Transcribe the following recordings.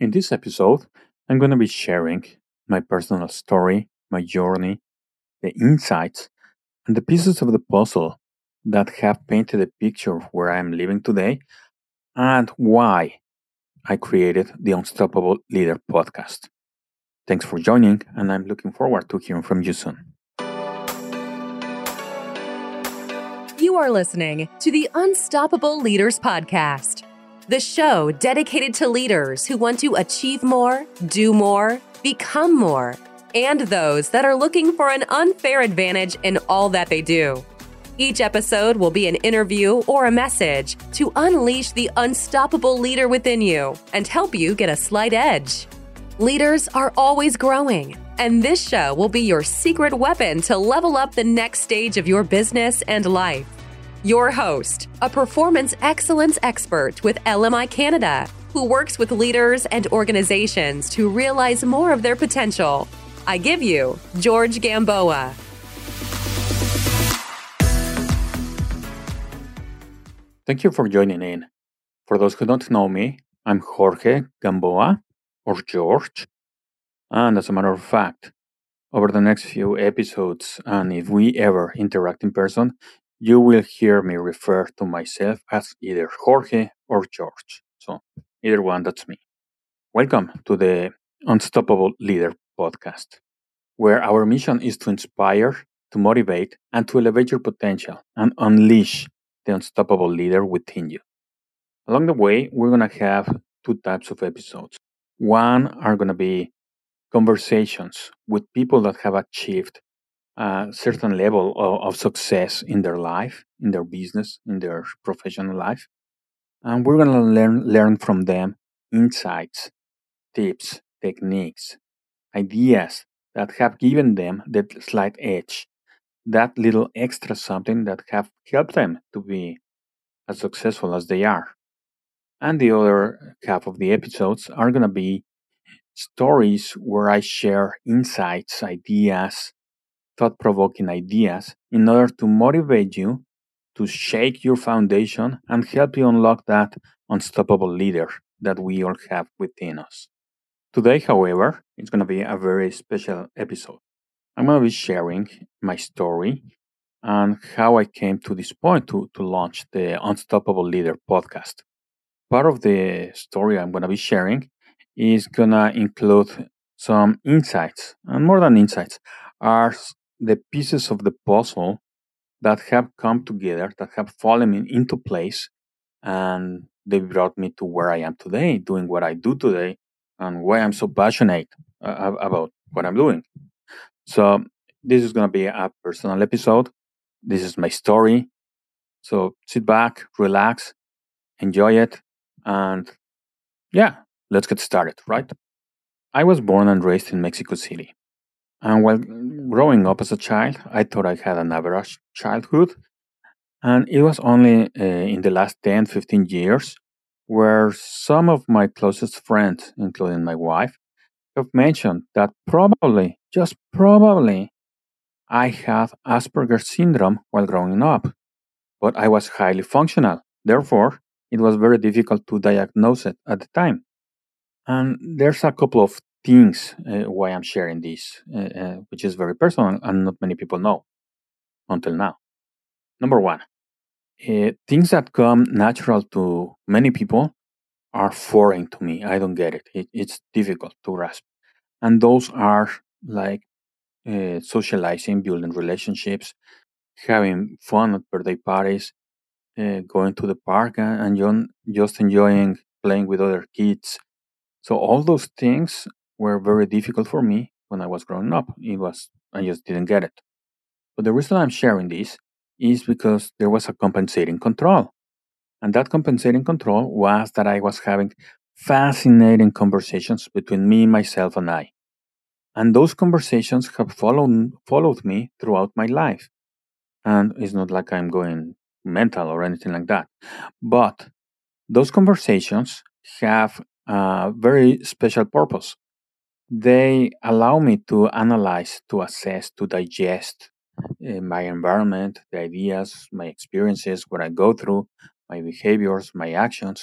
In this episode, I'm going to be sharing my personal story, my journey, the insights, and the pieces of the puzzle that have painted a picture of where I'm living today and why I created the Unstoppable Leader podcast. Thanks for joining, and I'm looking forward to hearing from you soon. You are listening to the Unstoppable Leaders Podcast, the show dedicated to leaders who want to achieve more, do more, become more, and those that are looking for an unfair advantage in all that they do. Each episode will be an interview or a message to unleash the unstoppable leader within you and help you get a slight edge. Leaders are always growing, and this show will be your secret weapon to level up the next stage of your business and life. Your host, a performance excellence expert with LMI Canada, who works with leaders and organizations to realize more of their potential. I give you George Gamboa. Thank you for joining in. For those who don't know me, I'm Jorge Gamboa, or George. And as a matter of fact, over the next few episodes, and if we ever interact in person, you will hear me refer to myself as either Jorge or George. So, either one, that's me. Welcome to the Unstoppable Leader podcast, where our mission is to inspire, to motivate, and to elevate your potential and unleash the unstoppable leader within you. Along the way, we're going to have two types of episodes. One are going to be conversations with people that have achieved a certain level of, of, success in their life, in their business, in their professional life. And we're going to learn, learn from them insights, tips, techniques, ideas that have given them that slight edge, that little extra something that have helped them to be as successful as they are. And the other half of the episodes are going to be stories where I share insights, ideas, thought provoking ideas in order to motivate you to shake your foundation and help you unlock that unstoppable leader that we all have within us. Today, however, it's going to be a very special episode. I'm going to be sharing my story and how I came to this point to, to launch the Unstoppable Leader podcast. Part of the story I'm going to be sharing is going to include some insights, and more than insights, are the pieces of the puzzle that have come together, that have fallen into place, and they brought me to where I am today, doing what I do today, and why I'm so passionate uh, about what I'm doing. So, this is going to be a personal episode. This is my story. So, sit back, relax, enjoy it, and yeah, let's get started, right? I was born and raised in Mexico City. And while growing up as a child, I thought I had an average childhood. And it was only uh, in the last 10, 15 years where some of my closest friends, including my wife, have mentioned that probably, just probably, I had Asperger's syndrome while growing up. But I was highly functional. Therefore, it was very difficult to diagnose it at the time. And there's a couple of things uh, why I'm sharing this, uh, uh, which is very personal and not many people know until now. Number one, uh, things that come natural to many people are foreign to me. I don't get it. it it's difficult to grasp. And those are like uh, socializing, building relationships, having fun at birthday parties, uh, going to the park and, and just enjoying playing with other kids. So all those things were very difficult for me when I was growing up. It was I just didn't get it. But the reason I'm sharing this is because there was a compensating control. And that compensating control was that I was having fascinating conversations between me, myself, and I. And those conversations have followed, followed me throughout my life. And it's not like I'm going mental or anything like that. But those conversations have a very special purpose. They allow me to analyze, to assess, to digest uh, my environment, the ideas, my experiences, what I go through, my behaviors, my actions,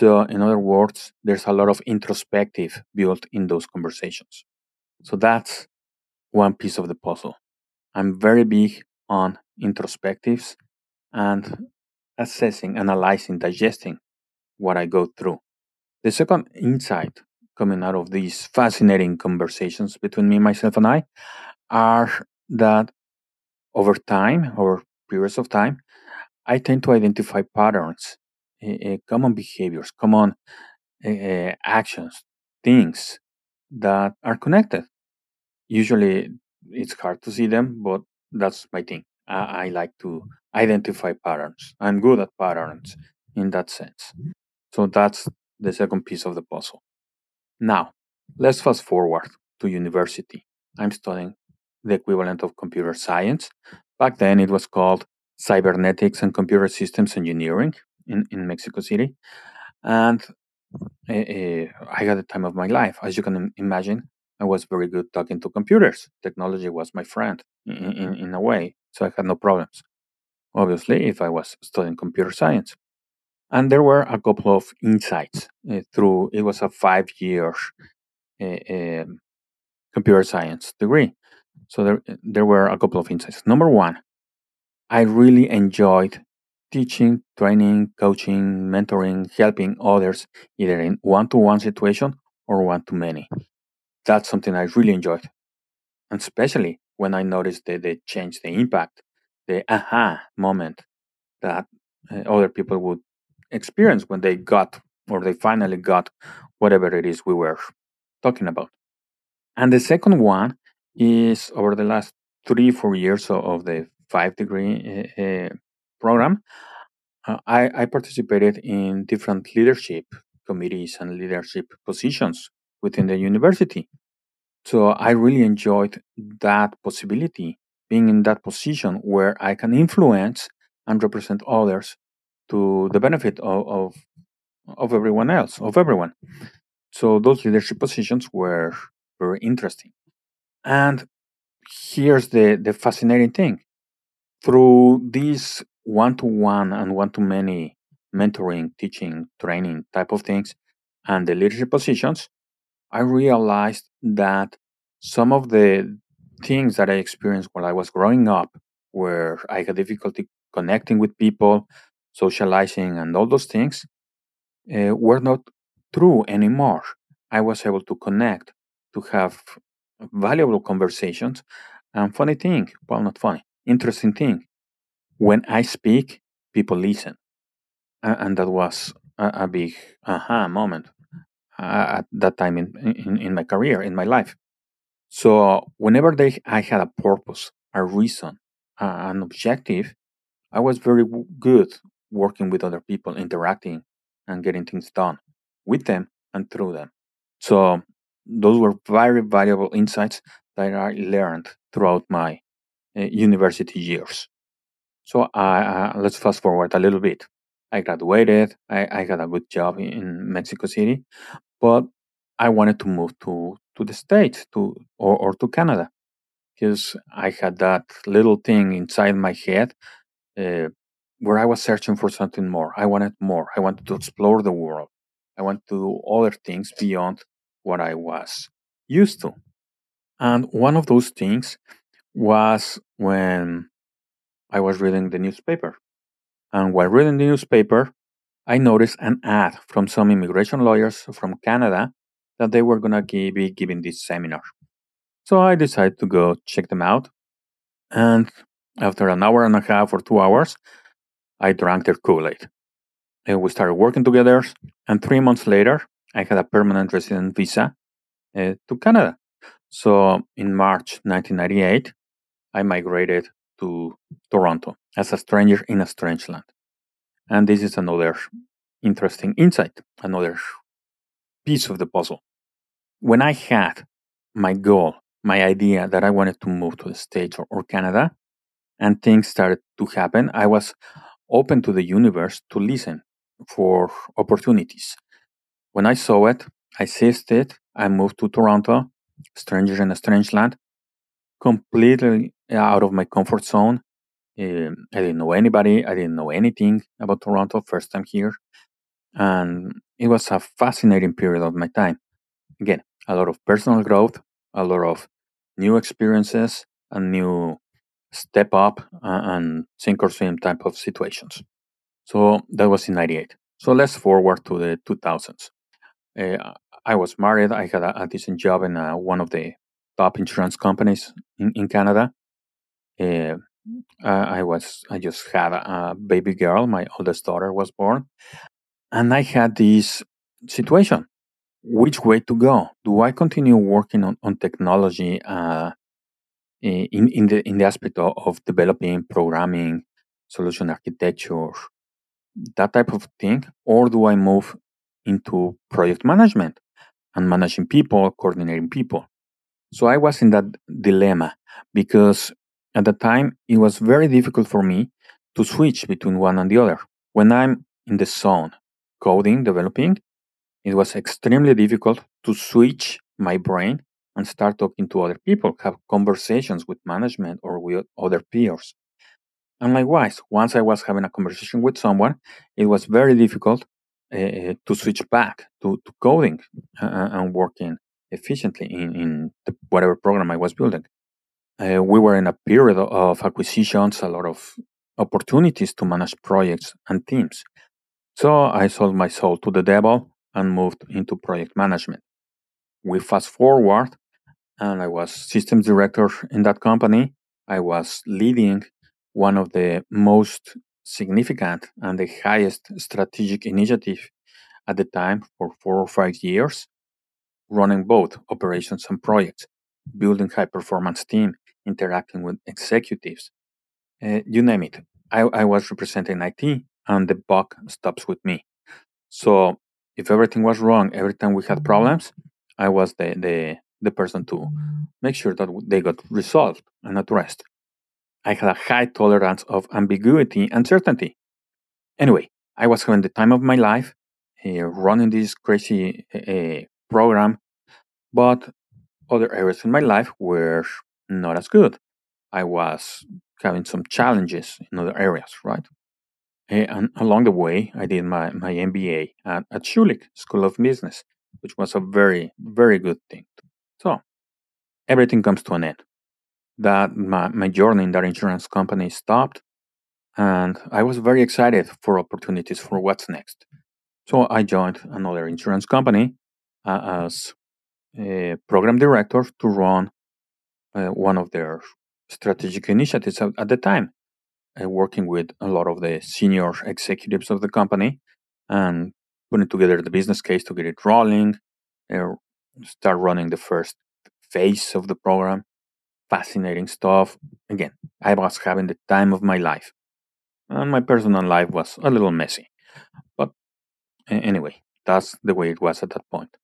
So, in other words, there's a lot of introspective built in those conversations. So, that's one piece of the puzzle. I'm very big on introspectives and assessing, analyzing, digesting what I go through. The second insight coming out of these fascinating conversations between me, myself, and I are that over time, over periods of time, I tend to identify patterns, uh, common behaviors, common uh, actions, things that are connected. Usually it's hard to see them, but that's my thing. I, I like to identify patterns. I'm good at patterns in that sense. So that's the second piece of the puzzle. Now, let's fast forward to university. I'm studying the equivalent of computer science. Back then, it was called cybernetics and computer systems engineering in, in Mexico City. And uh, I had the time of my life. As you can imagine, I was very good talking to computers. Technology was my friend in, in, in a way, so I had no problems. Obviously, if I was studying computer science. And there were a couple of insights uh, through, it was a five year um, computer science degree. So there, there were a couple of insights. Number one, I really enjoyed teaching, training, coaching, mentoring, helping others either in one to one situation or one to many. That's something I really enjoyed. And especially when I noticed the, the change, the impact, the aha moment that uh, other people would experience when they got or they finally got whatever it is we were talking about. And the second one is over the last three, four years of the five degree uh, program, uh, I, I participated in different leadership committees and leadership positions within the university. So I really enjoyed that possibility, being in that position where I can influence and represent others to the benefit of, of, of everyone else, of everyone. So those leadership positions were very interesting. And here's the, the fascinating thing. Through these one to one and one to many mentoring, teaching, training type of things, and the leadership positions, I realized that some of the things that I experienced while I was growing up, where I had difficulty connecting with people, socializing, and all those things, uh, were not true anymore. I was able to connect, to have valuable conversations, and funny thing, well, not funny, interesting thing, when I speak, people listen. Uh, and that was a, a big aha moment uh, at that time in, in, in, my career, in my life. So whenever they, I had a purpose, a reason, uh, an objective, I was very good working with other people, interacting and getting things done with them and through them. So those were very valuable insights that I learned throughout my uh, university years. So uh, let's fast forward a little bit. I graduated. I, I got a good job in Mexico City, but I wanted to move to to the states to or, or to Canada because I had that little thing inside my head uh, where I was searching for something more. I wanted more. I wanted to explore the world. I wanted to do other things beyond what I was used to. And one of those things was when I was reading the newspaper. And while reading the newspaper, I noticed an ad from some immigration lawyers from Canada that they were going to be giving this seminar. So I decided to go check them out. And after an hour and a half or two hours, I drank their Kool Aid. And we started working together. And three months later, I had a permanent resident visa uh, to Canada. So in March 1998, I migrated to Toronto as a stranger in a strange land. And this is another interesting insight, another piece of the puzzle. When I had my goal, my idea that I wanted to move to the States or, or Canada, and things started to happen, I was open to the universe to listen for opportunities. When I saw it, I seized it. I moved to Toronto, stranger in a strange land, completely out of my comfort zone. Um, I didn't know anybody. I didn't know anything about Toronto. First time here, And it was a fascinating period of my time. Again, a lot of personal growth, a lot of new experiences, and new step up and sink or swim type of situations. So that was in 98. So let's forward to the 2000s. Uh, I was married. I had a, a decent job in uh, one of the top insurance companies in, in Canada. Uh, I was I just had a baby girl. My oldest daughter was born, and I had this situation: which way to go? Do I continue working on, on technology uh, Eh, in in the in the aspect of, of developing programming, solution architecture, that type of thing, or do I move into project management and managing people, coordinating people? So I was in that dilemma because at the time it was very difficult for me to switch between one and the other. When I'm in the zone, coding, developing, it was extremely difficult to switch my brain and start talking to other people, have conversations with management or with other peers. And likewise, once I was having a conversation with someone, it was very difficult uh, to switch back to, to coding uh, and working efficiently in, in the, whatever program I was building. Uh, we were in a period of acquisitions, a lot of opportunities to manage projects and teams. So I sold my soul to the devil and moved into project management. We fast forward, and I was systems director in that company. I was leading one of the most significant and the highest strategic initiative at the time for four or five years, running both operations and projects, building high performance team, interacting with executives, uh, you name it. I, I was representing IT, and the buck stops with me. So if everything was wrong every time we had problems, I was the the the person to make sure that they got resolved and addressed. I had a high tolerance of ambiguity and certainty. Anyway, I was having the time of my life uh, running this crazy uh, program, but other areas in my life were not as good. I was having some challenges in other areas, right? And along the way, I did my, my MBA at, at Schulich School of Business, which was a very, very good thing. Everything comes to an end that my, my journey in that insurance company stopped. And I was very excited for opportunities for what's next. So I joined another insurance company uh, as a program director to run uh, one of their strategic initiatives at, at the time, uh, working with a lot of the senior executives of the company and putting together the business case to get it rolling, uh, start running the first phase of the program, fascinating stuff. Again, I was having the time of my life. And my personal life was a little messy. But anyway, that's the way it was at that point.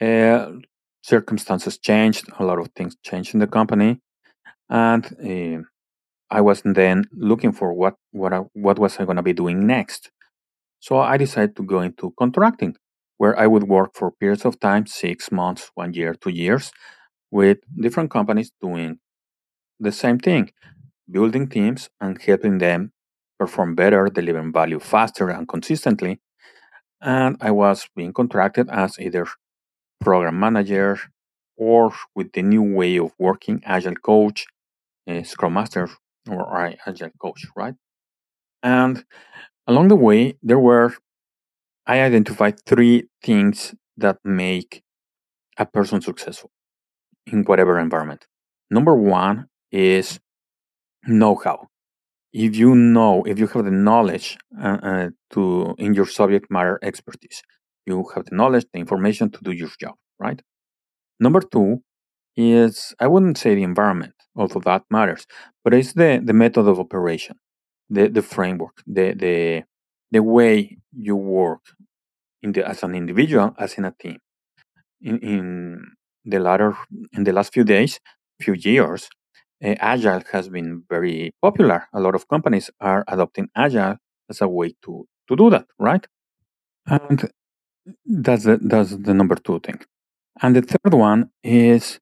Uh, circumstances changed, a lot of things changed in the company. And uh, I was then looking for what, what, I, what was I going to be doing next. So I decided to go into contracting, where I would work for periods of time six months, one year, two years with different companies doing the same thing, building teams and helping them perform better, delivering value faster and consistently. And I was being contracted as either program manager or with the new way of working, agile coach, scrum master, or agile coach, right? And along the way, there were, I identified three things that make a person successful in whatever environment. Number one is know how. If you know, if you have the knowledge uh, uh, to in your subject matter expertise, you have the knowledge, the information to do your job, right? Number two is I wouldn't say the environment, although that matters, but it's the the method of operation, the the framework, the the the way you work in the as an individual, as in a team. In, in the latter in the last few days, few years, uh, agile has been very popular. A lot of companies are adopting agile as a way to to do that, right? And that's the, that's the number two thing. And the third one is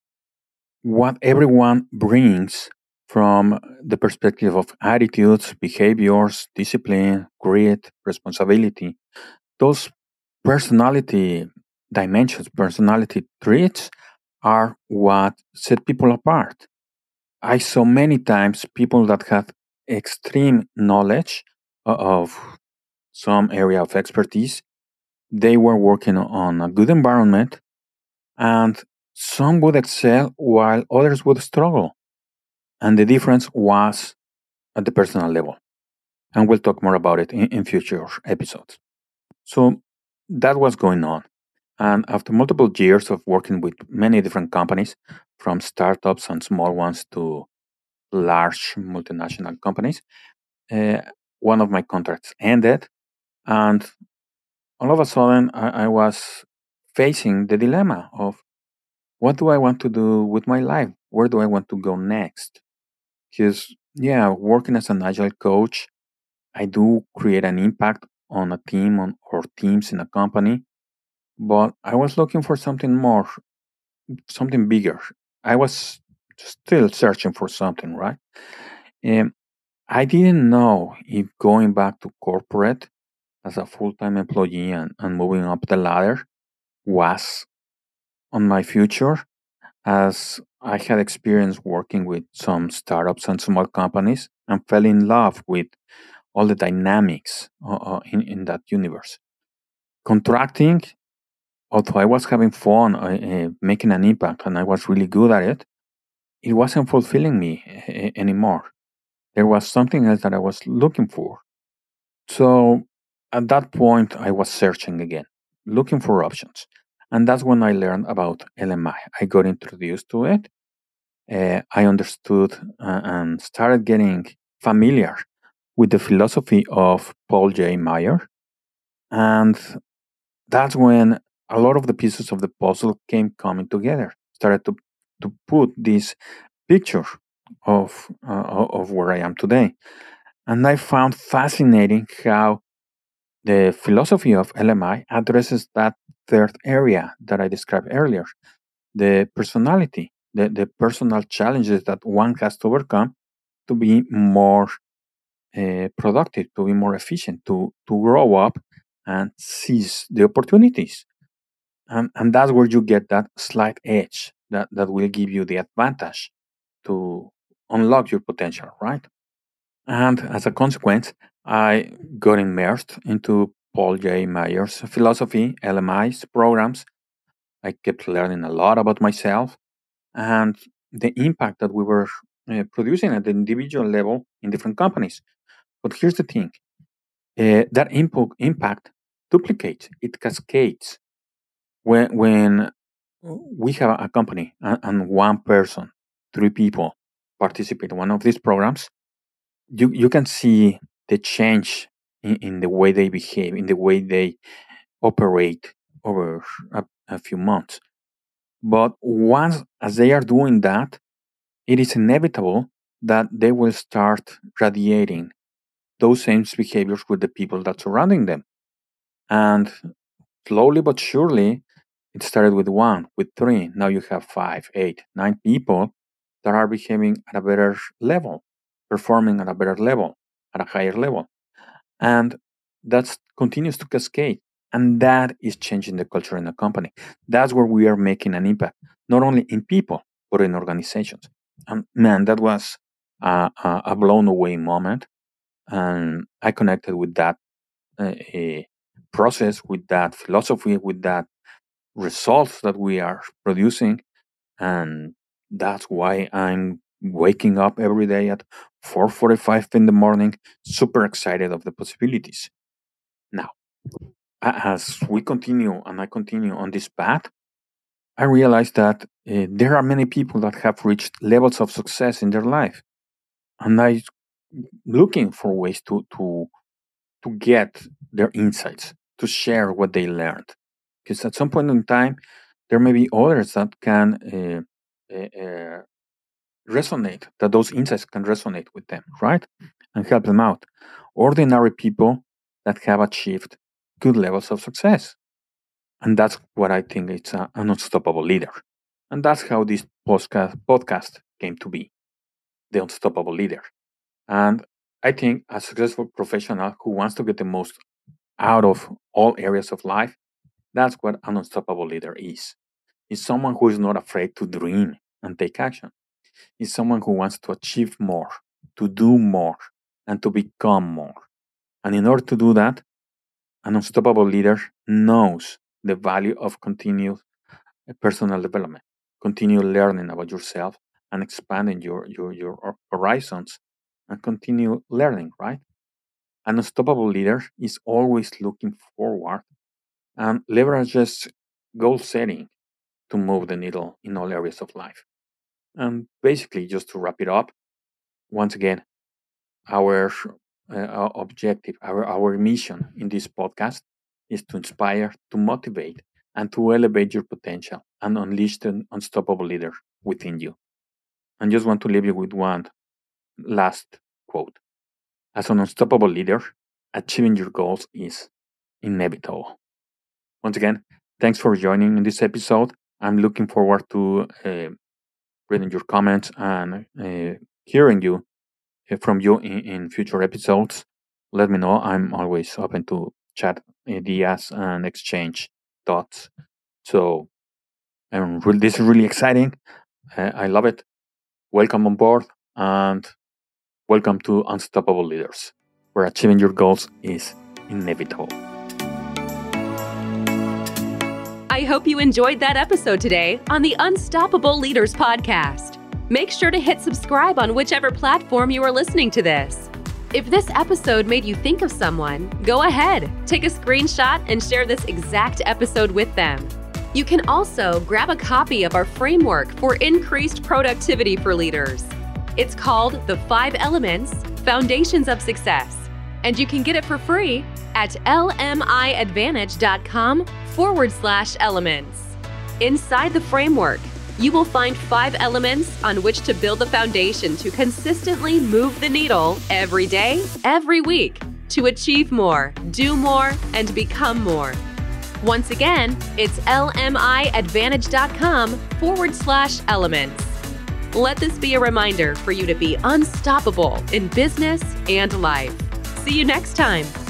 what everyone brings from the perspective of attitudes, behaviors, discipline, grit, responsibility those personality dimensions, personality traits are what set people apart. I saw many times people that had extreme knowledge uh, of some area of expertise. They were working on a good environment, and some would excel while others would struggle. And the difference was at the personal level. And we'll talk more about it in, in future episodes. So that was going on. And after multiple years of working with many different companies, from startups and small ones to large multinational companies, uh, one of my contracts ended. And all of a sudden, I, I was facing the dilemma of what do I want to do with my life? Where do I want to go next? Because, yeah, working as an agile coach, I do create an impact on a team on, or teams in a company but I was looking for something more, something bigger. I was still searching for something, right? And I didn't know if going back to corporate as a full time employee and, and moving up the ladder was on my future, as I had experience working with some startups and small companies and fell in love with all the dynamics uh, uh in, in that universe. Contracting although I was having fun uh, making an impact and I was really good at it, it wasn't fulfilling me uh, anymore. There was something else that I was looking for. So at that point, I was searching again, looking for options. And that's when I learned about LMI. I got introduced to it. Uh, I understood uh, and started getting familiar with the philosophy of Paul J. Meyer. And that's when a lot of the pieces of the puzzle came coming together. Started to to put this picture of uh, of where I am today, and I found fascinating how the philosophy of LMI addresses that third area that I described earlier, the personality, the, the personal challenges that one has to overcome to be more uh, productive, to be more efficient, to to grow up and seize the opportunities and, and that's where you get that slight edge that, that will give you the advantage to unlock your potential, right? And as a consequence, I got immersed into Paul J. Meyer's philosophy, LMI's programs. I kept learning a lot about myself and the impact that we were uh, producing at the individual level in different companies. But here's the thing uh, that impact duplicates, it cascades when when uh, we have a company and, and one person, three people participate in one of these programs, you you can see the change in, in the way they behave, in the way they operate over a, a few months. But once as they are doing that, it is inevitable that they will start radiating those same behaviors with the people that surrounding them. And slowly but surely, it started with one, with three. Now you have five, eight, nine people that are behaving at a better level, performing at a better level, at a higher level. And that continues to cascade. And that is changing the culture in the company. That's where we are making an impact, not only in people, but in organizations. And man, that was a, a blown away moment. And I connected with that uh, process, with that philosophy, with that results that we are producing and that's why i'm waking up every day at 4.45 in the morning super excited of the possibilities. Now as we continue and i continue on this path i realize that uh, there are many people that have reached levels of success in their life and I'm looking for ways to to to get their insights to share what they learned because at some point in time there may be others that can uh, uh, uh, resonate that those insights can resonate with them right? And help them out. Ordinary people that have achieved good levels of success. And that's what i think it's a, an unstoppable leader. And that's how this podcast podcast came to be the unstoppable leader. And i think a successful professional who wants to get the most out of all areas of life, that's what an unstoppable leader is. Is someone who is not afraid to dream and take action. Is someone who wants to achieve more, to do more, and to become more. And in order to do that, an unstoppable leader knows the value of continuous uh, personal development, continue learning about yourself and expanding your, your, your horizons and continue learning, right? An unstoppable leader is always looking forward and leverages goal setting to move the needle in all areas of life. And basically, just to wrap it up, once again, our, uh, our objective, our, our mission in this podcast is to inspire, to motivate, and to elevate your potential and unleash the unstoppable leader within you. And just want to leave you with one last quote. As an unstoppable leader, achieving your goals is inevitable. Once again, thanks for joining in this episode. I'm looking forward to uh, reading your comments and uh, hearing you uh, from you in, in, future episodes. Let me know. I'm always open to chat ideas and exchange thoughts. So, um, this is really exciting. I love it. Welcome on board and welcome to Unstoppable Leaders, where achieving your goals is inevitable. I hope you enjoyed that episode today on the Unstoppable Leaders Podcast. Make sure to hit subscribe on whichever platform you are listening to this. If this episode made you think of someone, go ahead, take a screenshot and share this exact episode with them. You can also grab a copy of our framework for increased productivity for leaders. It's called The Five Elements Foundations of Success, and you can get it for free at lmiadvantage.com forward slash elements. Inside the framework, you will find five elements on which to build the foundation to consistently move the needle every day, every week, to achieve more, do more, and become more. Once again, it's lmiadvantage.com forward slash elements. Let this be a reminder for you to be unstoppable in business and life. See you next time.